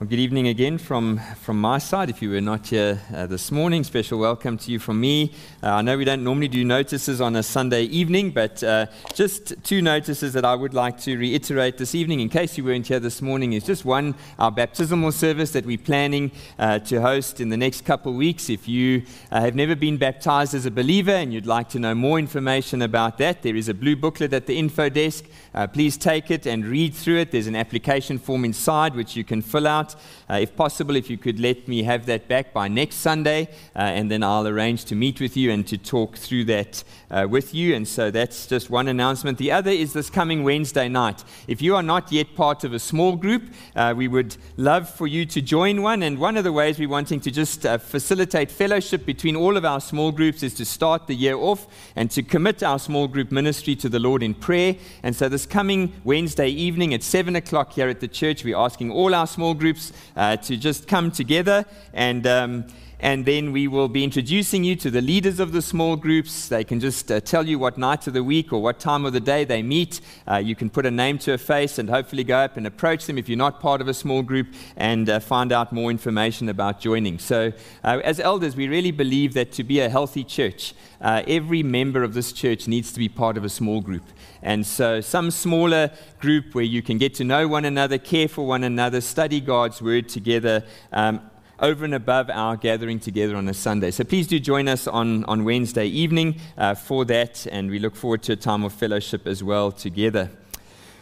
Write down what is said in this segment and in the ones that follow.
Well, good evening again from, from my side. If you were not here uh, this morning, special welcome to you from me. Uh, I know we don't normally do notices on a Sunday evening, but uh, just two notices that I would like to reiterate this evening, in case you weren't here this morning, is just one, our baptismal service that we're planning uh, to host in the next couple of weeks. If you uh, have never been baptized as a believer and you'd like to know more information about that, there is a blue booklet at the info desk. Uh, please take it and read through it. There's an application form inside which you can fill out. Uh, if possible, if you could let me have that back by next Sunday, uh, and then I'll arrange to meet with you and to talk through that uh, with you. And so that's just one announcement. The other is this coming Wednesday night. If you are not yet part of a small group, uh, we would love for you to join one. And one of the ways we're wanting to just uh, facilitate fellowship between all of our small groups is to start the year off and to commit our small group ministry to the Lord in prayer. And so this coming Wednesday evening at 7 o'clock here at the church, we're asking all our small groups groups uh, to just come together and. Um, and then we will be introducing you to the leaders of the small groups. They can just uh, tell you what night of the week or what time of the day they meet. Uh, you can put a name to a face and hopefully go up and approach them if you're not part of a small group and uh, find out more information about joining. So, uh, as elders, we really believe that to be a healthy church, uh, every member of this church needs to be part of a small group. And so, some smaller group where you can get to know one another, care for one another, study God's word together. Um, over and above our gathering together on a Sunday. So please do join us on, on Wednesday evening uh, for that, and we look forward to a time of fellowship as well together.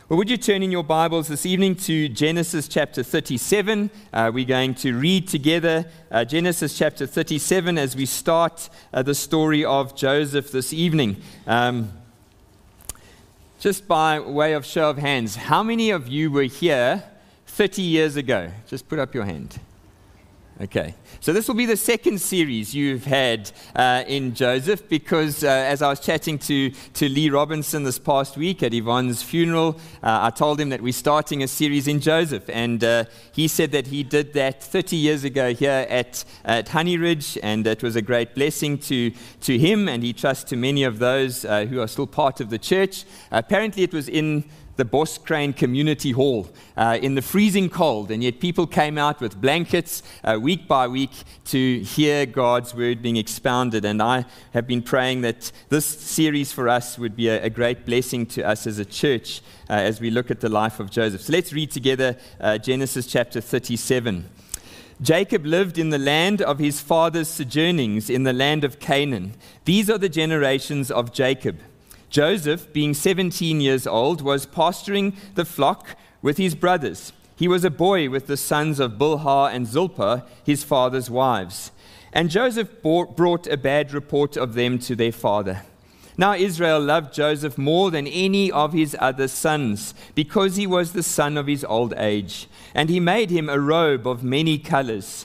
Well, would you turn in your Bibles this evening to Genesis chapter 37? Uh, we're going to read together uh, Genesis chapter 37 as we start uh, the story of Joseph this evening. Um, just by way of show of hands, how many of you were here 30 years ago? Just put up your hand. Okay. So, this will be the second series you've had uh, in Joseph because uh, as I was chatting to, to Lee Robinson this past week at Yvonne's funeral, uh, I told him that we're starting a series in Joseph. And uh, he said that he did that 30 years ago here at, at Honey Ridge, and it was a great blessing to, to him, and he trusts to many of those uh, who are still part of the church. apparently, it was in the Boskrane Community Hall uh, in the freezing cold, and yet people came out with blankets uh, week by week to hear God's word being expounded. And I have been praying that this series for us would be a, a great blessing to us as a church uh, as we look at the life of Joseph. So let's read together uh, Genesis chapter 37. Jacob lived in the land of his father's sojournings in the land of Canaan. These are the generations of Jacob. Joseph, being 17 years old, was pasturing the flock with his brothers. He was a boy with the sons of Bilhah and Zilpah, his father's wives. And Joseph brought a bad report of them to their father. Now Israel loved Joseph more than any of his other sons, because he was the son of his old age. And he made him a robe of many colors.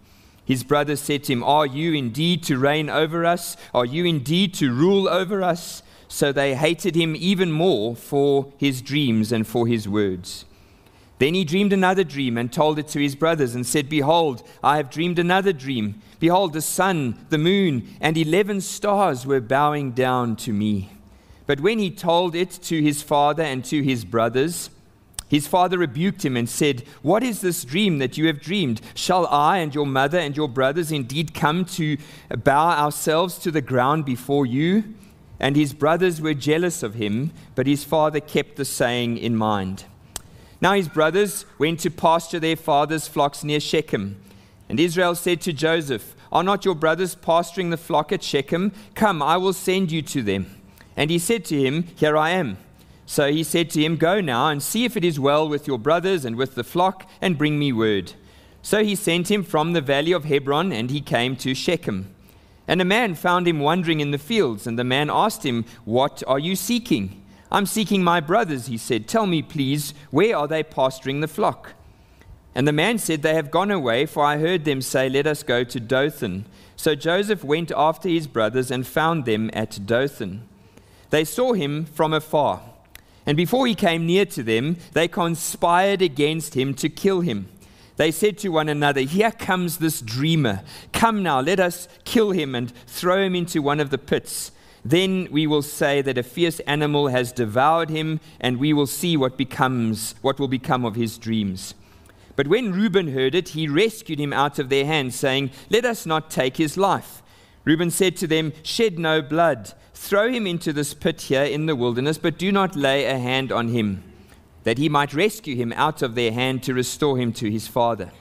His brothers said to him, Are you indeed to reign over us? Are you indeed to rule over us? So they hated him even more for his dreams and for his words. Then he dreamed another dream and told it to his brothers and said, Behold, I have dreamed another dream. Behold, the sun, the moon, and eleven stars were bowing down to me. But when he told it to his father and to his brothers, his father rebuked him and said, What is this dream that you have dreamed? Shall I and your mother and your brothers indeed come to bow ourselves to the ground before you? And his brothers were jealous of him, but his father kept the saying in mind. Now his brothers went to pasture their father's flocks near Shechem. And Israel said to Joseph, Are not your brothers pasturing the flock at Shechem? Come, I will send you to them. And he said to him, Here I am. So he said to him, Go now and see if it is well with your brothers and with the flock, and bring me word. So he sent him from the valley of Hebron, and he came to Shechem. And a man found him wandering in the fields, and the man asked him, What are you seeking? I'm seeking my brothers, he said. Tell me, please, where are they pasturing the flock? And the man said, They have gone away, for I heard them say, Let us go to Dothan. So Joseph went after his brothers and found them at Dothan. They saw him from afar, and before he came near to them, they conspired against him to kill him. They said to one another, Here comes this dreamer. Come now, let us kill him and throw him into one of the pits. Then we will say that a fierce animal has devoured him, and we will see what becomes what will become of his dreams. But when Reuben heard it, he rescued him out of their hands, saying, Let us not take his life. Reuben said to them, Shed no blood. Throw him into this pit here in the wilderness, but do not lay a hand on him, that he might rescue him out of their hand to restore him to his father.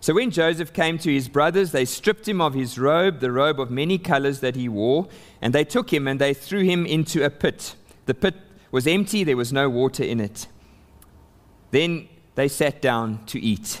So when Joseph came to his brothers, they stripped him of his robe, the robe of many colors that he wore, and they took him and they threw him into a pit. The pit was empty, there was no water in it. Then they sat down to eat.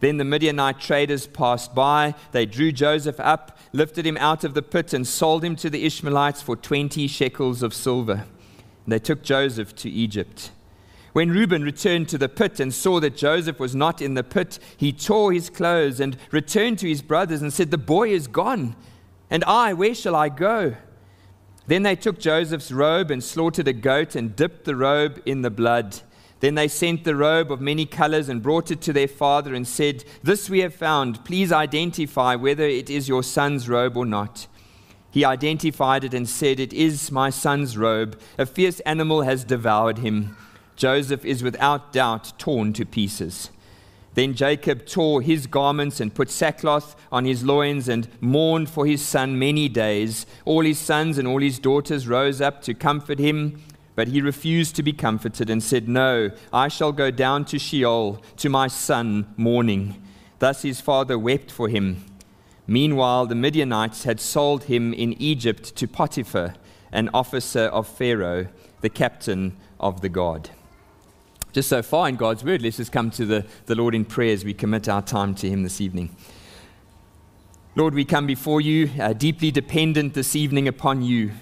Then the Midianite traders passed by. They drew Joseph up, lifted him out of the pit, and sold him to the Ishmaelites for 20 shekels of silver. They took Joseph to Egypt. When Reuben returned to the pit and saw that Joseph was not in the pit, he tore his clothes and returned to his brothers and said, The boy is gone, and I, where shall I go? Then they took Joseph's robe and slaughtered a goat and dipped the robe in the blood. Then they sent the robe of many colors and brought it to their father and said, This we have found. Please identify whether it is your son's robe or not. He identified it and said, It is my son's robe. A fierce animal has devoured him. Joseph is without doubt torn to pieces. Then Jacob tore his garments and put sackcloth on his loins and mourned for his son many days. All his sons and all his daughters rose up to comfort him. But he refused to be comforted and said, No, I shall go down to Sheol to my son mourning. Thus his father wept for him. Meanwhile, the Midianites had sold him in Egypt to Potiphar, an officer of Pharaoh, the captain of the guard. Just so far in God's word, let's just come to the, the Lord in prayer as we commit our time to him this evening. Lord, we come before you, uh, deeply dependent this evening upon you.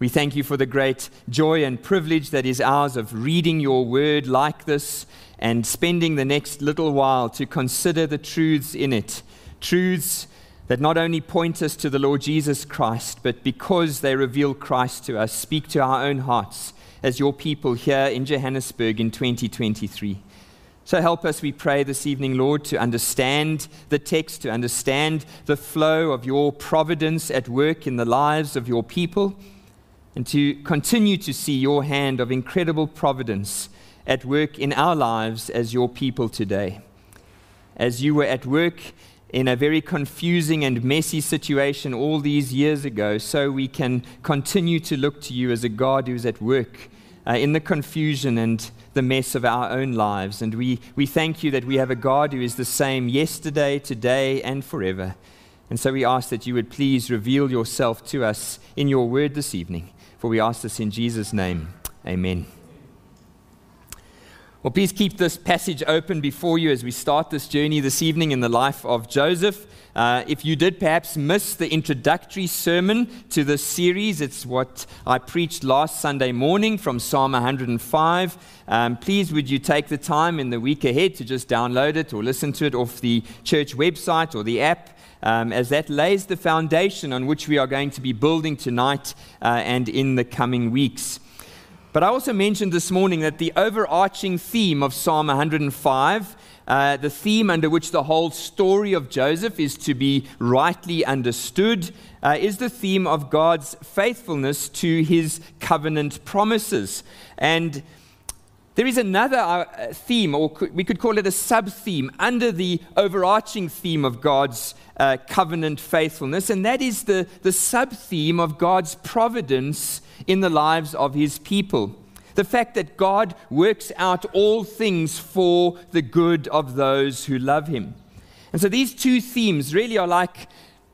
We thank you for the great joy and privilege that is ours of reading your word like this and spending the next little while to consider the truths in it. Truths that not only point us to the Lord Jesus Christ, but because they reveal Christ to us, speak to our own hearts as your people here in Johannesburg in 2023. So help us, we pray this evening, Lord, to understand the text, to understand the flow of your providence at work in the lives of your people and to continue to see your hand of incredible providence at work in our lives as your people today. As you were at work in a very confusing and messy situation all these years ago, so we can continue to look to you as a God who is at work uh, in the confusion and the mess of our own lives. And we, we thank you that we have a God who is the same yesterday, today, and forever. And so we ask that you would please reveal yourself to us in your word this evening. For we ask this in Jesus' name. Amen. Well, please keep this passage open before you as we start this journey this evening in the life of Joseph. Uh, if you did perhaps miss the introductory sermon to this series, it's what I preached last Sunday morning from Psalm 105. Um, please, would you take the time in the week ahead to just download it or listen to it off the church website or the app? um, as that lays the foundation on which we are going to be building tonight uh, and in the coming weeks. But I also mentioned this morning that the overarching theme of Psalm 105, uh, the theme under which the whole story of Joseph is to be rightly understood, uh, is the theme of God's faithfulness to his covenant promises. And there is another uh, theme, or we could call it a sub theme, under the overarching theme of God's uh, covenant faithfulness, and that is the, the sub theme of God's providence in the lives of his people. The fact that God works out all things for the good of those who love him. And so these two themes really are like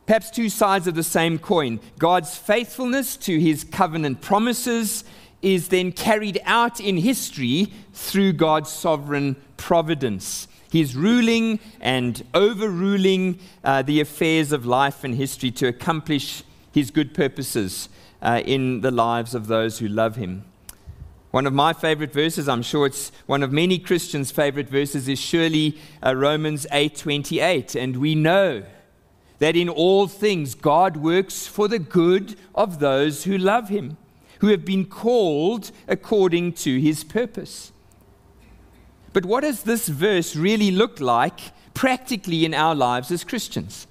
perhaps two sides of the same coin. God's faithfulness to his covenant promises is then carried out in history through God's sovereign providence. He's ruling and overruling uh, the affairs of life and history to accomplish his good purposes uh, in the lives of those who love him. One of my favorite verses, I'm sure it's one of many Christians' favorite verses, is surely uh, Romans 8:28, and we know that in all things God works for the good of those who love him, who have been called according to his purpose. But what does this verse really look like practically in our lives as Christians?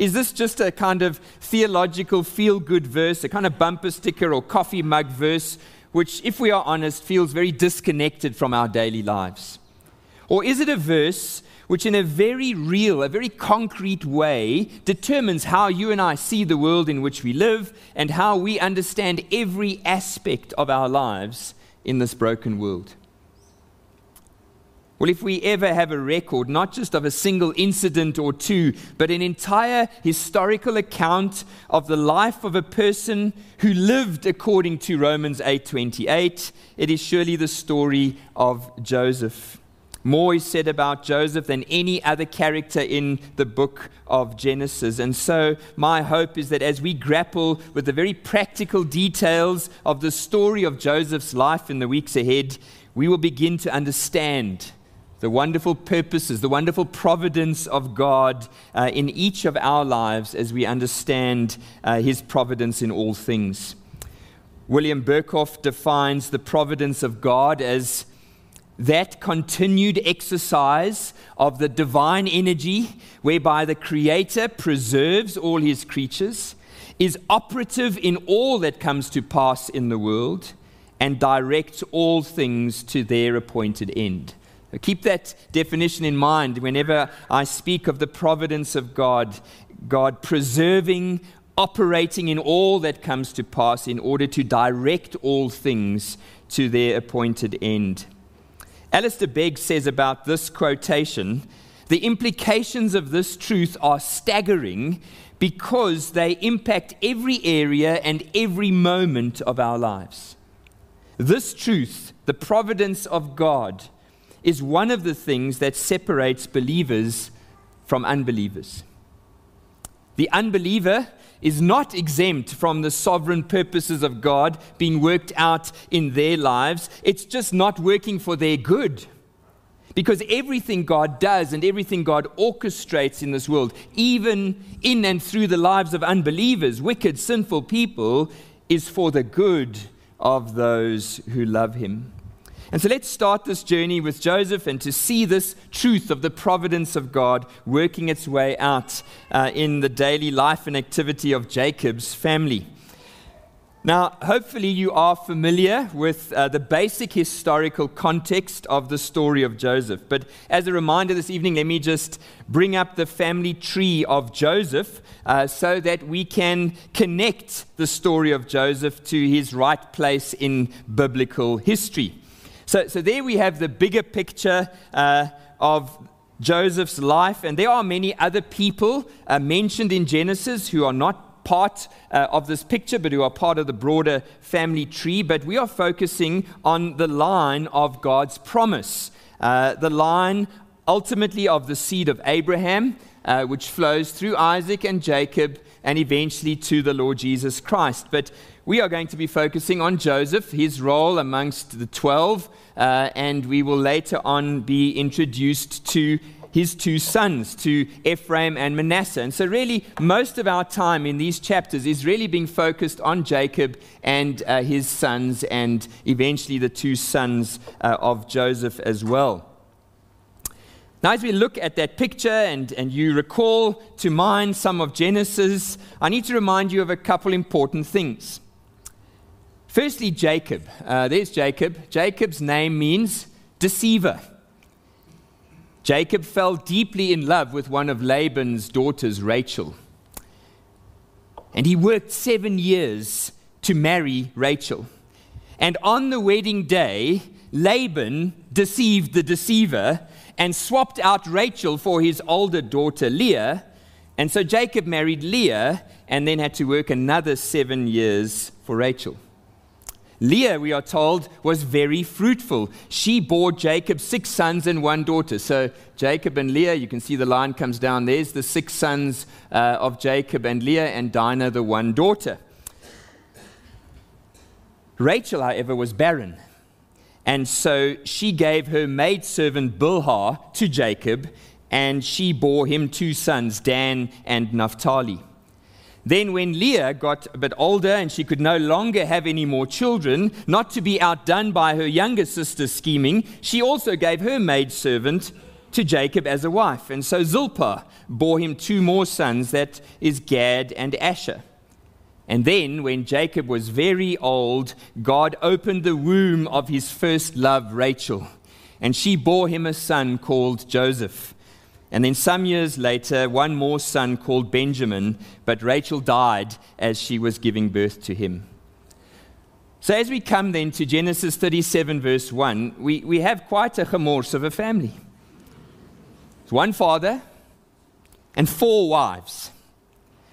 Is this just a kind of theological feel good verse, a kind of bumper sticker or coffee mug verse which, if we are honest, feels very disconnected from our daily lives? Or is it a verse which, in a very real, a very concrete way, determines how you and I see the world in which we live and how we understand every aspect of our lives in this broken world? Well, if we ever have a record, not just of a single incident or two, but an entire historical account of the life of a person who lived according to Romans 8:28, it is surely the story of Joseph. More is said about Joseph than any other character in the book of Genesis. And so, my hope is that as we grapple with the very practical details of the story of Joseph's life in the weeks ahead, we will begin to understand the wonderful purposes, the wonderful providence of God uh, in each of our lives as we understand uh, His providence in all things. William Berkhof defines the providence of God as that continued exercise of the divine energy whereby the Creator preserves all His creatures, is operative in all that comes to pass in the world, and directs all things to their appointed end. Keep that definition in mind whenever I speak of the providence of God, God preserving, operating in all that comes to pass in order to direct all things to their appointed end. Alistair Begg says about this quotation the implications of this truth are staggering because they impact every area and every moment of our lives. This truth, the providence of God, is one of the things that separates believers from unbelievers. The unbeliever is not exempt from the sovereign purposes of God being worked out in their lives. It's just not working for their good. Because everything God does and everything God orchestrates in this world, even in and through the lives of unbelievers, wicked, sinful people, is for the good of those who love Him. And so let's start this journey with Joseph and to see this truth of the providence of God working its way out uh, in the daily life and activity of Jacob's family. Now, hopefully, you are familiar with uh, the basic historical context of the story of Joseph. But as a reminder this evening, let me just bring up the family tree of Joseph uh, so that we can connect the story of Joseph to his right place in biblical history. So, so there we have the bigger picture uh, of Joseph's life, and there are many other people uh, mentioned in Genesis who are not part uh, of this picture, but who are part of the broader family tree. But we are focusing on the line of God's promise, uh, the line ultimately of the seed of Abraham, uh, which flows through Isaac and Jacob and eventually to the Lord Jesus Christ. But we are going to be focusing on Joseph, his role amongst the 12, uh, and we will later on be introduced to his two sons, to Ephraim and Manasseh. And so, really, most of our time in these chapters is really being focused on Jacob and uh, his sons, and eventually the two sons uh, of Joseph as well. Now, as we look at that picture and, and you recall to mind some of Genesis, I need to remind you of a couple important things. Firstly, Jacob. Uh, there's Jacob. Jacob's name means deceiver. Jacob fell deeply in love with one of Laban's daughters, Rachel. And he worked seven years to marry Rachel. And on the wedding day, Laban deceived the deceiver and swapped out Rachel for his older daughter Leah. And so Jacob married Leah and then had to work another seven years for Rachel. Leah, we are told, was very fruitful. She bore Jacob six sons and one daughter. So, Jacob and Leah, you can see the line comes down. There's the six sons uh, of Jacob and Leah, and Dinah, the one daughter. Rachel, however, was barren. And so she gave her maidservant Bilhah to Jacob, and she bore him two sons, Dan and Naphtali. Then, when Leah got a bit older and she could no longer have any more children, not to be outdone by her younger sister's scheming, she also gave her maidservant to Jacob as a wife. And so Zilpah bore him two more sons, that is Gad and Asher. And then, when Jacob was very old, God opened the womb of his first love, Rachel, and she bore him a son called Joseph. And then some years later, one more son called Benjamin, but Rachel died as she was giving birth to him. So, as we come then to Genesis 37, verse 1, we, we have quite a chamors of a family. It's one father and four wives,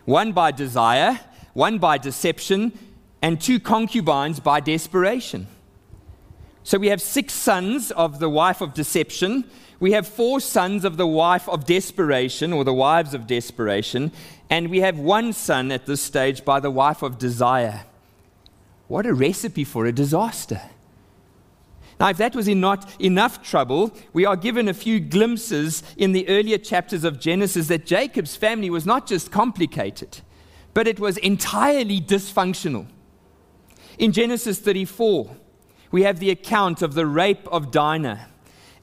one by desire, one by deception, and two concubines by desperation. So, we have six sons of the wife of deception we have four sons of the wife of desperation, or the wives of desperation, and we have one son at this stage by the wife of desire. What a recipe for a disaster. Now, if that was not enough trouble, we are given a few glimpses in the earlier chapters of Genesis that Jacob's family was not just complicated, but it was entirely dysfunctional. In Genesis 34, we have the account of the rape of Dinah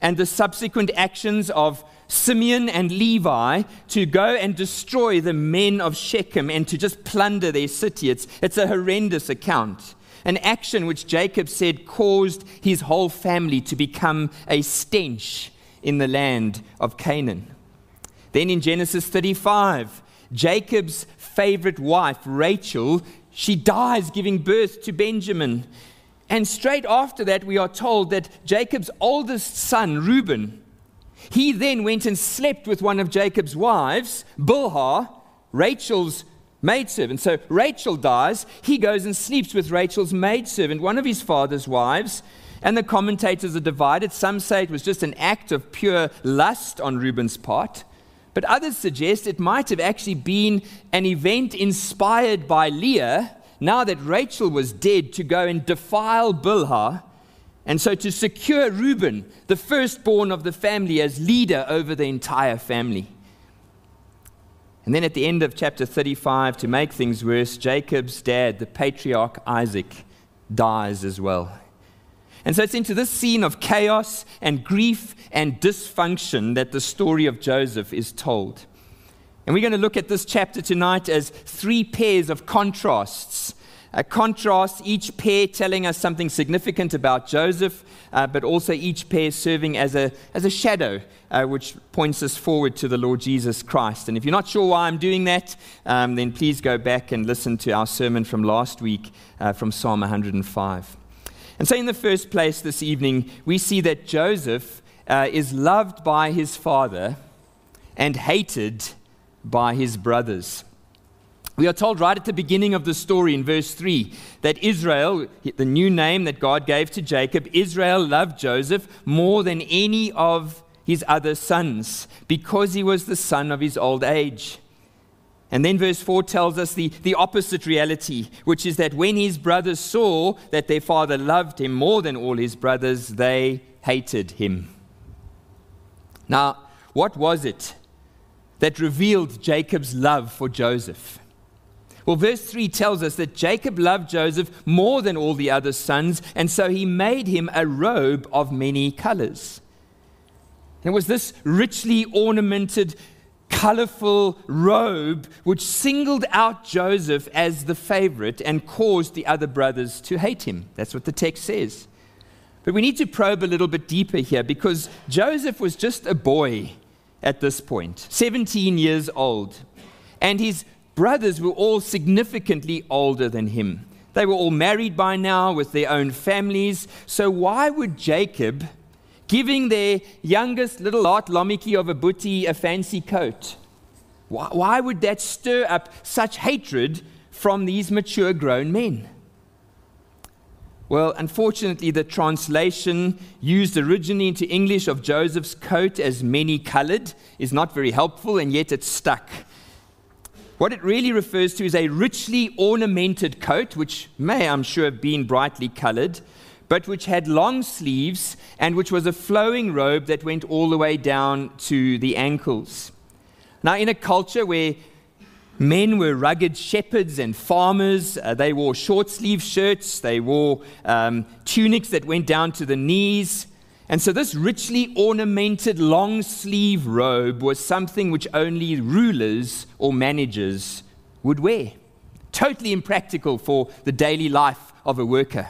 and the subsequent actions of Simeon and Levi to go and destroy the men of Shechem and to just plunder their city. It's, it's a horrendous account. An action which Jacob said caused his whole family to become a stench in the land of Canaan. Then in Genesis 35, Jacob's favorite wife, Rachel, she dies giving birth to Benjamin. And straight after that, we are told that Jacob's oldest son, Reuben, he then went and slept with one of Jacob's wives, Bilhah, Rachel's maidservant. So Rachel dies. He goes and sleeps with Rachel's maidservant, one of his father's wives. And the commentators are divided. Some say it was just an act of pure lust on Reuben's part. But others suggest it might have actually been an event inspired by Leah now that Rachel was dead, to go and defile Bilhah, and so to secure Reuben, the firstborn of the family, as leader over the entire family. And then at the end of chapter 35, to make things worse, Jacob's dad, the patriarch Isaac, dies as well. And so it's into this scene of chaos and grief and dysfunction that the story of Joseph is told. And we're going to look at this chapter tonight as three pairs of contrasts. A contrast, each pair telling us something significant about Joseph, uh, but also each pair serving as a, as a shadow, uh, which points us forward to the Lord Jesus Christ. And if you're not sure why I'm doing that, um, then please go back and listen to our sermon from last week uh, from Psalm 105. And so, in the first place this evening, we see that Joseph uh, is loved by his father and hated by his brothers. We are told right at the beginning of the story in verse 3 that Israel, the new name that God gave to Jacob, Israel loved Joseph more than any of his other sons because he was the son of his old age. And then verse 4 tells us the, the opposite reality, which is that when his brothers saw that their father loved him more than all his brothers, they hated him. Now, what was it that revealed Jacob's love for Joseph. Well, verse 3 tells us that Jacob loved Joseph more than all the other sons, and so he made him a robe of many colors. It was this richly ornamented, colorful robe which singled out Joseph as the favorite and caused the other brothers to hate him. That's what the text says. But we need to probe a little bit deeper here because Joseph was just a boy at this point, 17 years old. And his brothers were all significantly older than him. They were all married by now with their own families. So, why would Jacob, giving their youngest little lot, Lomiki of a booty, a fancy coat, Why, why would that stir up such hatred from these mature grown men? Well, unfortunately, the translation used originally into English of Joseph's coat as many colored is not very helpful, and yet it's stuck. What it really refers to is a richly ornamented coat, which may, I'm sure, have been brightly colored, but which had long sleeves and which was a flowing robe that went all the way down to the ankles. Now, in a culture where Men were rugged shepherds and farmers. Uh, they wore short sleeve shirts. They wore um, tunics that went down to the knees. And so, this richly ornamented long sleeve robe was something which only rulers or managers would wear. Totally impractical for the daily life of a worker.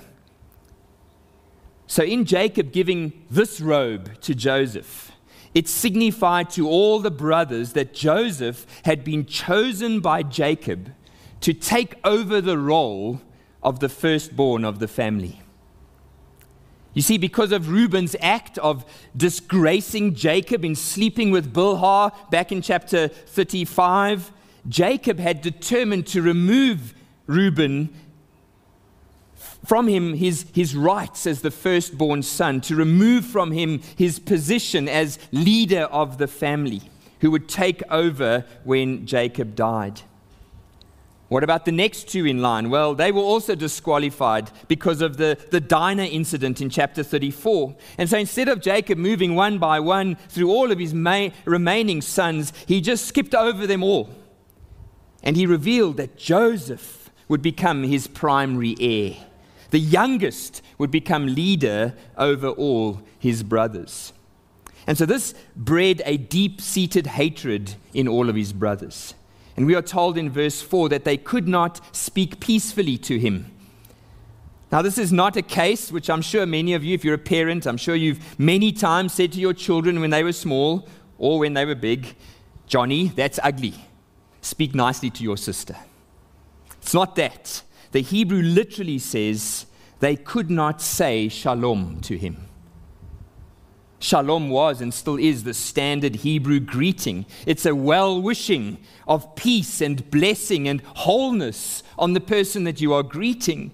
So, in Jacob giving this robe to Joseph, it signified to all the brothers that Joseph had been chosen by Jacob to take over the role of the firstborn of the family. You see, because of Reuben's act of disgracing Jacob in sleeping with Bilhah back in chapter 35, Jacob had determined to remove Reuben from him his, his rights as the firstborn son, to remove from him his position as leader of the family, who would take over when Jacob died. What about the next two in line? Well, they were also disqualified because of the, the Dinah incident in chapter 34. And so instead of Jacob moving one by one through all of his remaining sons, he just skipped over them all. And he revealed that Joseph would become his primary heir. The youngest would become leader over all his brothers. And so this bred a deep seated hatred in all of his brothers. And we are told in verse 4 that they could not speak peacefully to him. Now, this is not a case which I'm sure many of you, if you're a parent, I'm sure you've many times said to your children when they were small or when they were big, Johnny, that's ugly. Speak nicely to your sister. It's not that. The Hebrew literally says they could not say shalom to him. Shalom was and still is the standard Hebrew greeting. It's a well wishing of peace and blessing and wholeness on the person that you are greeting.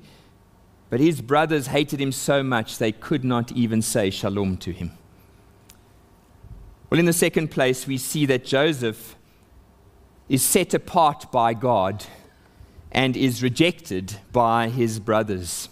But his brothers hated him so much they could not even say shalom to him. Well, in the second place, we see that Joseph is set apart by God and is rejected by his brothers.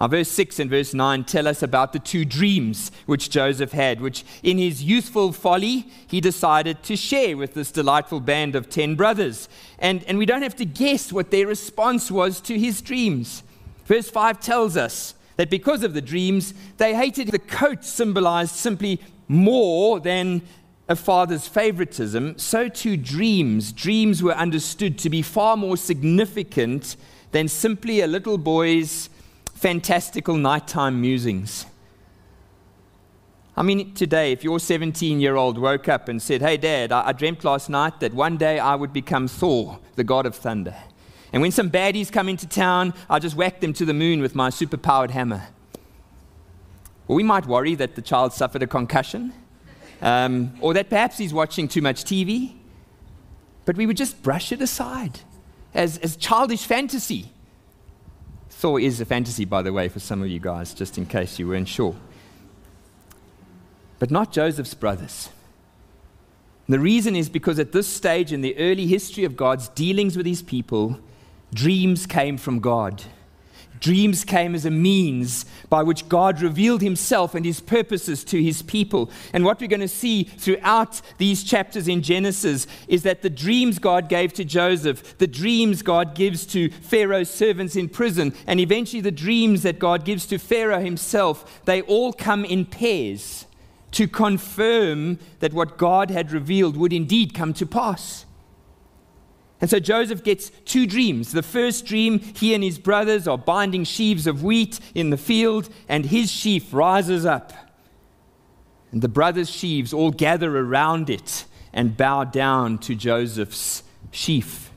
Now, verse 6 and verse 9 tell us about the two dreams which Joseph had, which in his youthful folly he decided to share with this delightful band of 10 brothers. And, and we don't have to guess what their response was to his dreams. Verse 5 tells us that because of the dreams, they hated the coat symbolized simply more than a father's favoritism, so too dreams. Dreams were understood to be far more significant than simply a little boy's fantastical nighttime musings. I mean, today, if your 17 year old woke up and said, Hey, Dad, I-, I dreamt last night that one day I would become Thor, the god of thunder. And when some baddies come into town, I just whack them to the moon with my superpowered hammer. Well, we might worry that the child suffered a concussion um, or that perhaps he's watching too much TV. But we would just brush it aside as, as childish fantasy. Thor is a fantasy, by the way, for some of you guys, just in case you weren't sure. But not Joseph's brothers. The reason is because at this stage in the early history of God's dealings with his people, dreams came from God. Dreams came as a means by which God revealed himself and his purposes to his people. And what we're going to see throughout these chapters in Genesis is that the dreams God gave to Joseph, the dreams God gives to Pharaoh's servants in prison, and eventually the dreams that God gives to Pharaoh himself, they all come in pairs to confirm that what God had revealed would indeed come to pass. And so Joseph gets two dreams. The first dream, he and his brothers are binding sheaves of wheat in the field, and his sheaf rises up. And the brothers' sheaves all gather around it and bow down to Joseph's sheaf.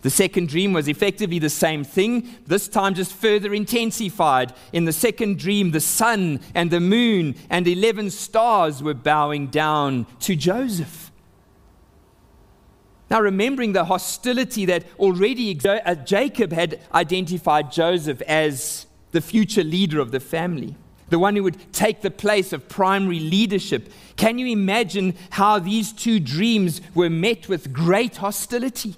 The second dream was effectively the same thing, this time just further intensified. In the second dream, the sun and the moon and 11 stars were bowing down to Joseph. Now, remembering the hostility that already uh, Jacob had identified Joseph as the future leader of the family, the one who would take the place of primary leadership, can you imagine how these two dreams were met with great hostility?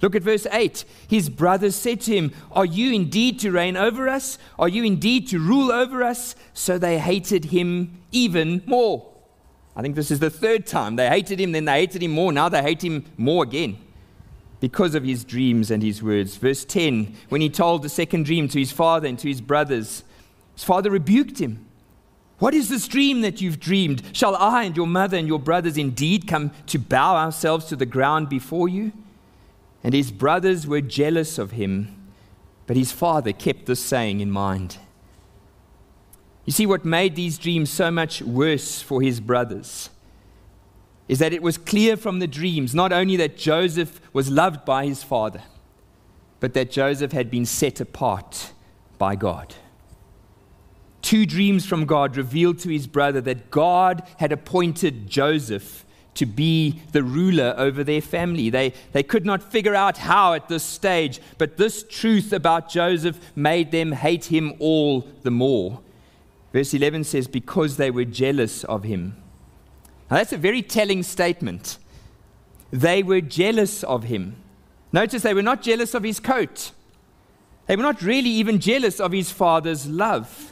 Look at verse 8. His brothers said to him, Are you indeed to reign over us? Are you indeed to rule over us? So they hated him even more. I think this is the third time. They hated him, then they hated him more. Now they hate him more again because of his dreams and his words. Verse 10 When he told the second dream to his father and to his brothers, his father rebuked him. What is this dream that you've dreamed? Shall I and your mother and your brothers indeed come to bow ourselves to the ground before you? And his brothers were jealous of him, but his father kept this saying in mind. You see, what made these dreams so much worse for his brothers is that it was clear from the dreams not only that Joseph was loved by his father, but that Joseph had been set apart by God. Two dreams from God revealed to his brother that God had appointed Joseph to be the ruler over their family. They, they could not figure out how at this stage, but this truth about Joseph made them hate him all the more. Verse 11 says, Because they were jealous of him. Now that's a very telling statement. They were jealous of him. Notice they were not jealous of his coat, they were not really even jealous of his father's love.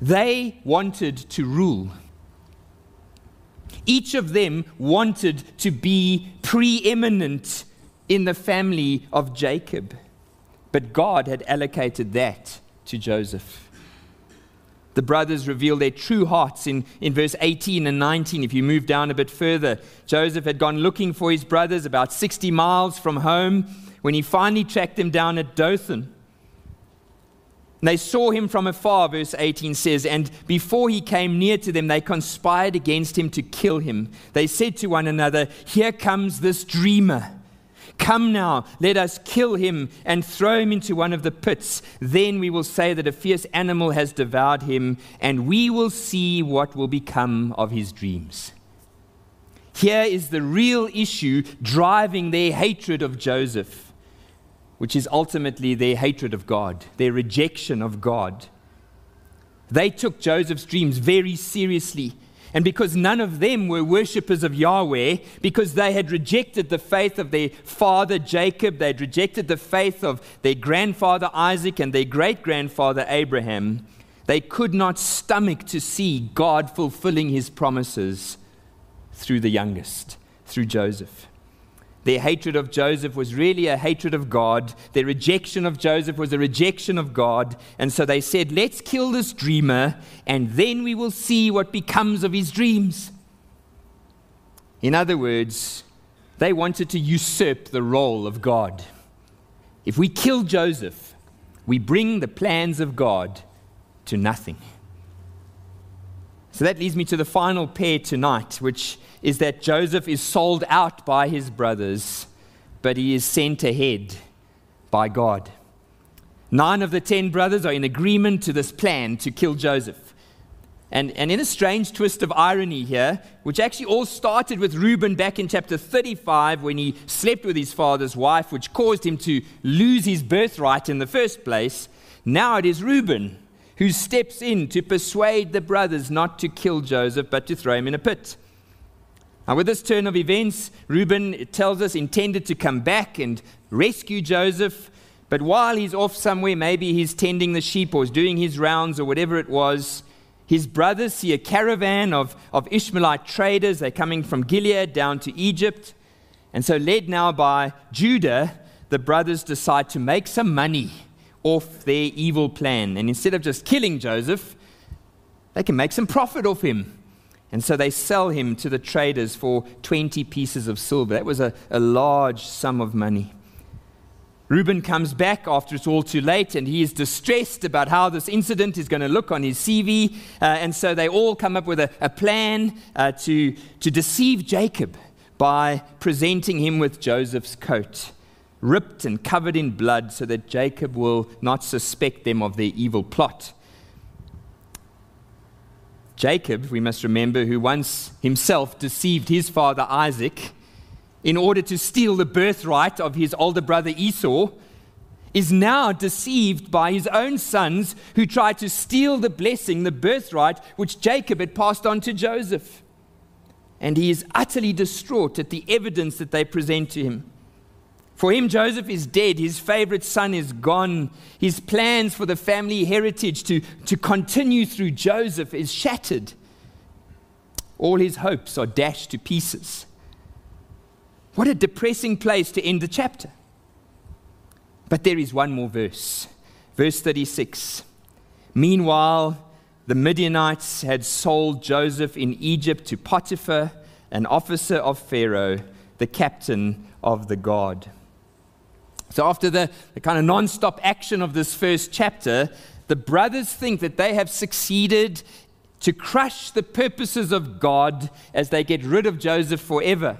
They wanted to rule. Each of them wanted to be preeminent in the family of Jacob. But God had allocated that to Joseph. The brothers reveal their true hearts in, in verse 18 and 19. If you move down a bit further, Joseph had gone looking for his brothers about 60 miles from home when he finally tracked them down at Dothan. And they saw him from afar, verse 18 says, and before he came near to them, they conspired against him to kill him. They said to one another, Here comes this dreamer. Come now, let us kill him and throw him into one of the pits. Then we will say that a fierce animal has devoured him, and we will see what will become of his dreams. Here is the real issue driving their hatred of Joseph which is ultimately their hatred of God, their rejection of God. They took Joseph's dreams very seriously. And because none of them were worshippers of Yahweh, because they had rejected the faith of their father Jacob, they had rejected the faith of their grandfather Isaac and their great grandfather Abraham, they could not stomach to see God fulfilling his promises through the youngest, through Joseph. Their hatred of Joseph was really a hatred of God. Their rejection of Joseph was a rejection of God. And so they said, Let's kill this dreamer, and then we will see what becomes of his dreams. In other words, they wanted to usurp the role of God. If we kill Joseph, we bring the plans of God to nothing. So that leads me to the final pair tonight, which is that Joseph is sold out by his brothers, but he is sent ahead by God. Nine of the ten brothers are in agreement to this plan to kill Joseph. And, and in a strange twist of irony here, which actually all started with Reuben back in chapter 35 when he slept with his father's wife, which caused him to lose his birthright in the first place, now it is Reuben who steps in to persuade the brothers not to kill Joseph but to throw him in a pit. Now, with this turn of events, Reuben, tells us, intended to come back and rescue Joseph. But while he's off somewhere, maybe he's tending the sheep or is doing his rounds or whatever it was, his brothers see a caravan of, of Ishmaelite traders. They're coming from Gilead down to Egypt. And so, led now by Judah, the brothers decide to make some money off their evil plan. And instead of just killing Joseph, they can make some profit off him. And so they sell him to the traders for 20 pieces of silver. That was a, a large sum of money. Reuben comes back after it's all too late and he is distressed about how this incident is going to look on his CV. Uh, and so they all come up with a, a plan uh, to, to deceive Jacob by presenting him with Joseph's coat, ripped and covered in blood, so that Jacob will not suspect them of their evil plot. Jacob, we must remember, who once himself deceived his father Isaac, in order to steal the birthright of his older brother Esau, is now deceived by his own sons who try to steal the blessing, the birthright, which Jacob had passed on to Joseph. And he is utterly distraught at the evidence that they present to him. For him, Joseph is dead. His favorite son is gone. His plans for the family heritage to, to continue through Joseph is shattered. All his hopes are dashed to pieces. What a depressing place to end the chapter. But there is one more verse. Verse 36. Meanwhile, the Midianites had sold Joseph in Egypt to Potiphar, an officer of Pharaoh, the captain of the guard. So, after the, the kind of non stop action of this first chapter, the brothers think that they have succeeded to crush the purposes of God as they get rid of Joseph forever.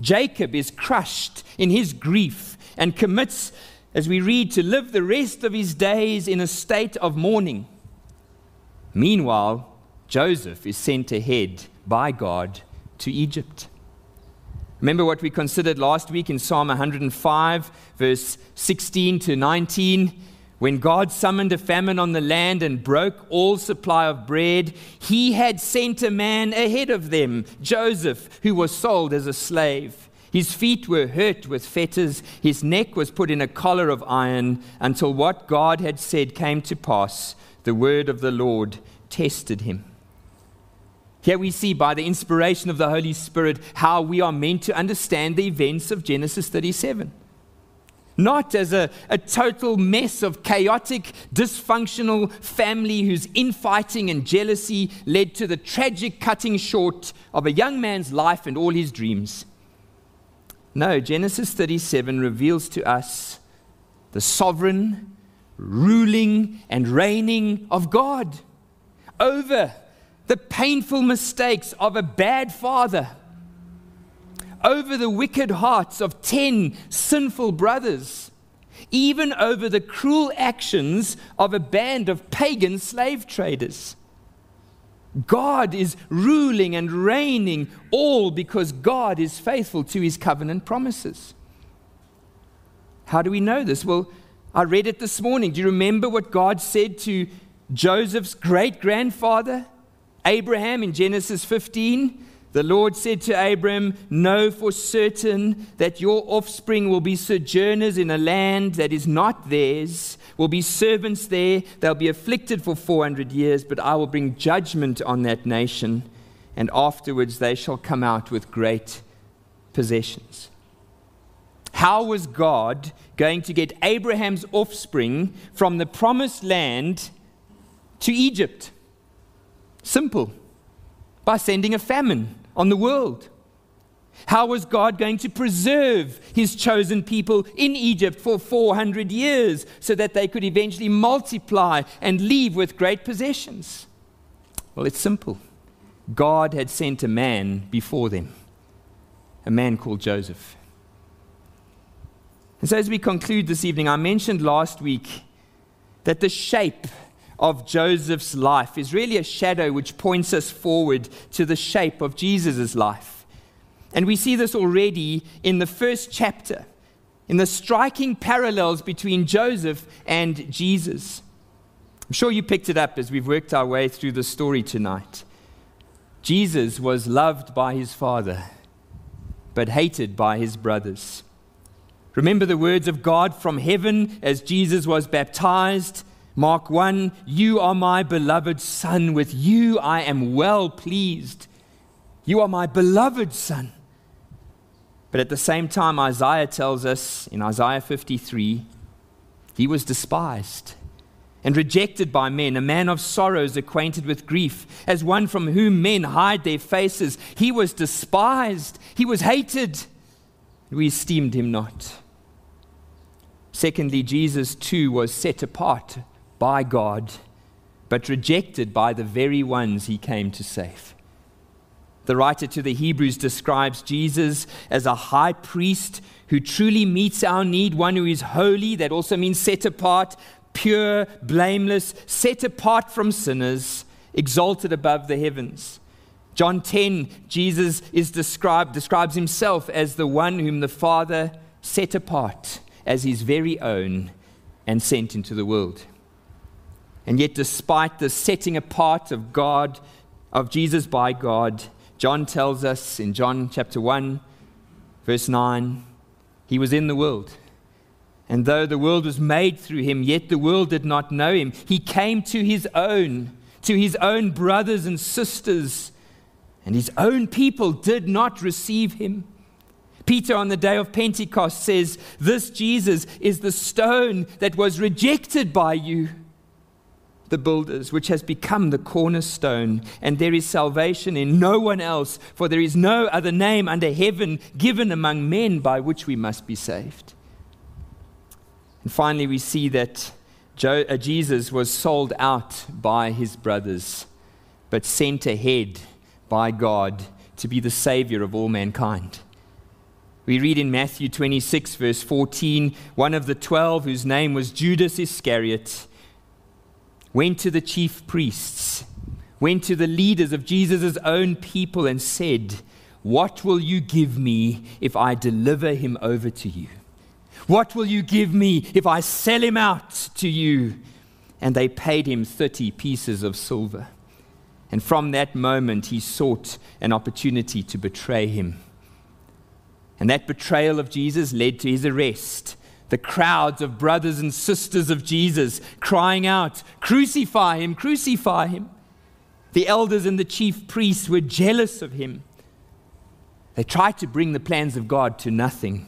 Jacob is crushed in his grief and commits, as we read, to live the rest of his days in a state of mourning. Meanwhile, Joseph is sent ahead by God to Egypt. Remember what we considered last week in Psalm 105, verse 16 to 19? When God summoned a famine on the land and broke all supply of bread, he had sent a man ahead of them, Joseph, who was sold as a slave. His feet were hurt with fetters, his neck was put in a collar of iron, until what God had said came to pass. The word of the Lord tested him. Here we see, by the inspiration of the Holy Spirit, how we are meant to understand the events of Genesis 37 not as a, a total mess of chaotic, dysfunctional family whose infighting and jealousy led to the tragic cutting short of a young man's life and all his dreams. No, Genesis 37 reveals to us the sovereign, ruling, and reigning of God over the painful mistakes of a bad father over the wicked hearts of 10 sinful brothers, even over the cruel actions of a band of pagan slave traders. God is ruling and reigning, all because God is faithful to his covenant promises. How do we know this? Well, I read it this morning. Do you remember what God said to Joseph's great grandfather, Abraham, in Genesis 15? The Lord said to Abram, Know for certain that your offspring will be sojourners in a land that is not theirs, will be servants there. They'll be afflicted for 400 years, but I will bring judgment on that nation, and afterwards they shall come out with great possessions. How was God going to get Abraham's offspring from the promised land to Egypt? Simple by sending a famine on the world. How was God going to preserve his chosen people in Egypt for 400 years so that they could eventually multiply and leave with great possessions? Well, it's simple. God had sent a man before them, a man called Joseph. And so, as we conclude this evening, I mentioned last week that the shape of Joseph's life is really a shadow which points us forward to the shape of Jesus' life. And we see this already in the first chapter, in the striking parallels between Joseph and Jesus. I'm sure you picked it up as we've worked our way through the story tonight. Jesus was loved by his father, but hated by his brothers. Remember the words of God from heaven as Jesus was baptized Mark 1 You are my beloved Son, with you I am well pleased. You are my beloved Son. But at the same time, Isaiah tells us in Isaiah 53 he was despised and rejected by men, a man of sorrows, acquainted with grief, as one from whom men hide their faces. He was despised, he was hated, we esteemed him not. Secondly, Jesus too was set apart by God, but rejected by the very ones he came to save. The writer to the Hebrews describes Jesus as a high priest who truly meets our need, one who is holy, that also means set apart, pure, blameless, set apart from sinners, exalted above the heavens. John 10, Jesus is described, describes himself as the one whom the Father set apart as his very own and sent into the world. And yet, despite the setting apart of God, of Jesus by God, John tells us in John chapter 1, verse 9, he was in the world. And though the world was made through him, yet the world did not know him. He came to his own, to his own brothers and sisters, and his own people did not receive him. Peter, on the day of Pentecost, says, This Jesus is the stone that was rejected by you the builders, which has become the cornerstone, and there is salvation in no one else, for there is no other name under heaven given among men by which we must be saved. And finally, we see that uh, Jesus was sold out by his brothers, but sent ahead by God to be the Savior of all mankind. We read in Matthew 26, verse 14, one of the twelve, whose name was Judas Iscariot went to the chief priests, went to the leaders of Jesus' own people, and said, What will you give me if I deliver him over to you? What will you give me if I sell him out to you? And they paid him 30 pieces of silver. And from that moment, he sought an opportunity to betray him. And that betrayal of Jesus led to his arrest the crowds of brothers and sisters of Jesus crying out, Crucify him, crucify him. The elders and the chief priests were jealous of him. They tried to bring the plans of God to nothing.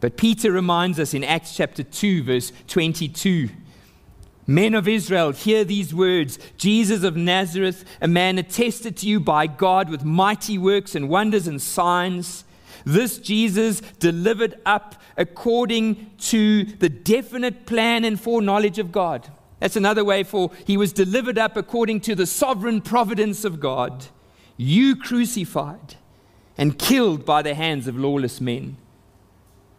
But Peter reminds us in Acts chapter 2, verse 22 Men of Israel, hear these words Jesus of Nazareth, a man attested to you by God with mighty works and wonders and signs this Jesus delivered up according to the definite plan and foreknowledge of God. That's another way for he was delivered up according to the sovereign providence of God. You crucified and killed by the hands of lawless men.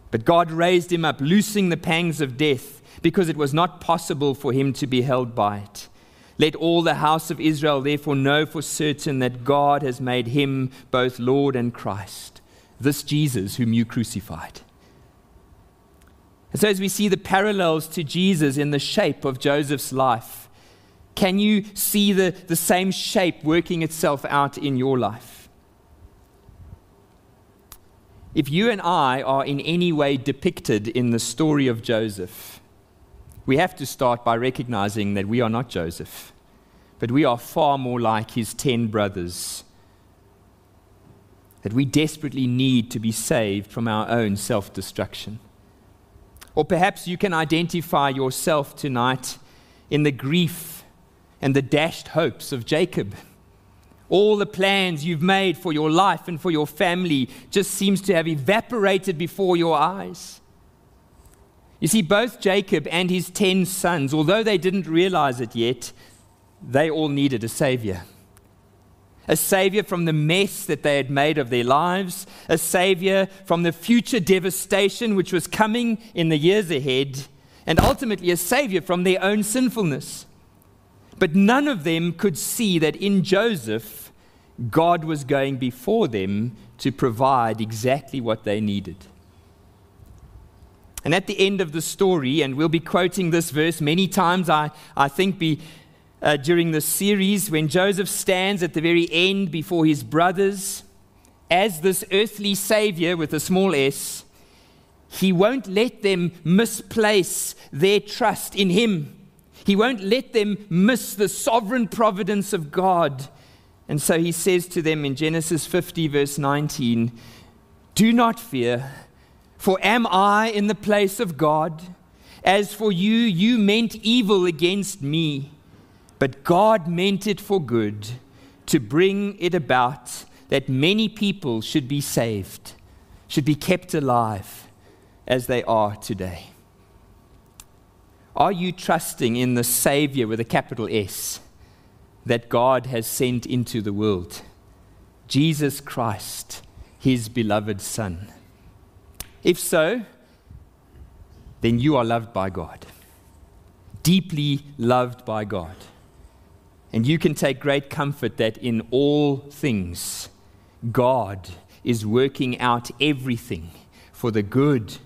But God raised him up, loosing the pangs of death, because it was not possible for him to be held by it. Let all the house of Israel therefore know for certain that God has made him both Lord and Christ this Jesus whom you crucified. And so, as we see the parallels to Jesus in the shape of Joseph's life, can you see the, the same shape working itself out in your life? If you and I are in any way depicted in the story of Joseph, we have to start by recognizing that we are not Joseph, but we are far more like his ten brothers that we desperately need to be saved from our own self destruction. Or perhaps you can identify yourself tonight in the grief and the dashed hopes of Jacob. All the plans you've made for your life and for your family just seems to have evaporated before your eyes. You see, both Jacob and his ten sons, although they didn't realize it yet, they all needed a savior a savior from the mess that they had made of their lives, a savior from the future devastation which was coming in the years ahead, and ultimately a savior from their own sinfulness. But none of them could see that in Joseph, God was going before them to provide exactly what they needed. And at the end of the story, and we'll be quoting this verse many times, I, I think, be, uh, during the series when Joseph stands at the very end before his brothers as this earthly savior with a small s, he won't let them misplace their trust in him. He won't let them miss the sovereign providence of God. And so he says to them in Genesis 50, verse 19, Do not fear, for am I in the place of God? As for you, you meant evil against me but God meant it for good to bring it about that many people should be saved, should be kept alive as they are today. Are you trusting in the Savior with a capital S that God has sent into the world? Jesus Christ, his beloved Son. If so, then you are loved by God, deeply loved by God. And you can take great comfort that in all things, God is working out everything for the good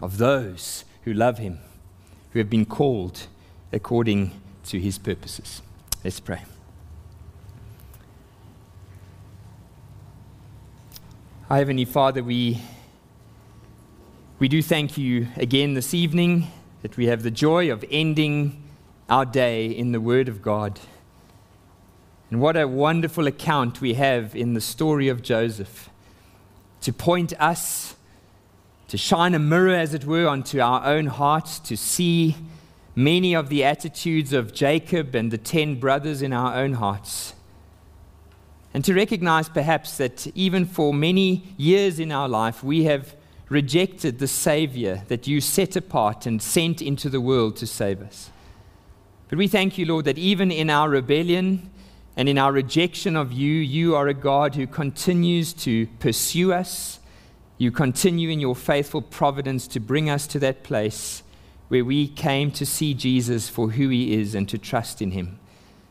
of those who love Him, who have been called according to His purposes. Let's pray. Our Heavenly Father, we, we do thank you again this evening that we have the joy of ending our day in the Word of God. And what a wonderful account we have in the story of Joseph to point us, to shine a mirror, as it were, onto our own hearts, to see many of the attitudes of Jacob and the ten brothers in our own hearts. And to recognize perhaps that even for many years in our life, we have rejected the Savior that you set apart and sent into the world to save us. But we thank you, Lord, that even in our rebellion and in our rejection of you, you are a God who continues to pursue us. You continue in your faithful providence to bring us to that place where we came to see Jesus for who he is and to trust in him.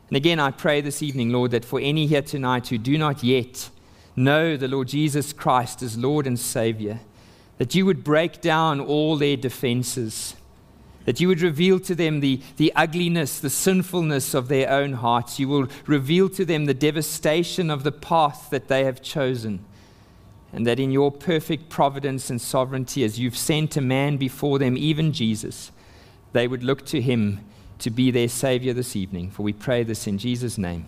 And again, I pray this evening, Lord, that for any here tonight who do not yet know the Lord Jesus Christ as Lord and Savior, that you would break down all their defenses, that you would reveal to them the, the ugliness, the sinfulness of their own hearts. You will reveal to them the devastation of the path that they have chosen. And that in your perfect providence and sovereignty, as you've sent a man before them, even Jesus, they would look to him to be their Savior this evening. For we pray this in Jesus' name.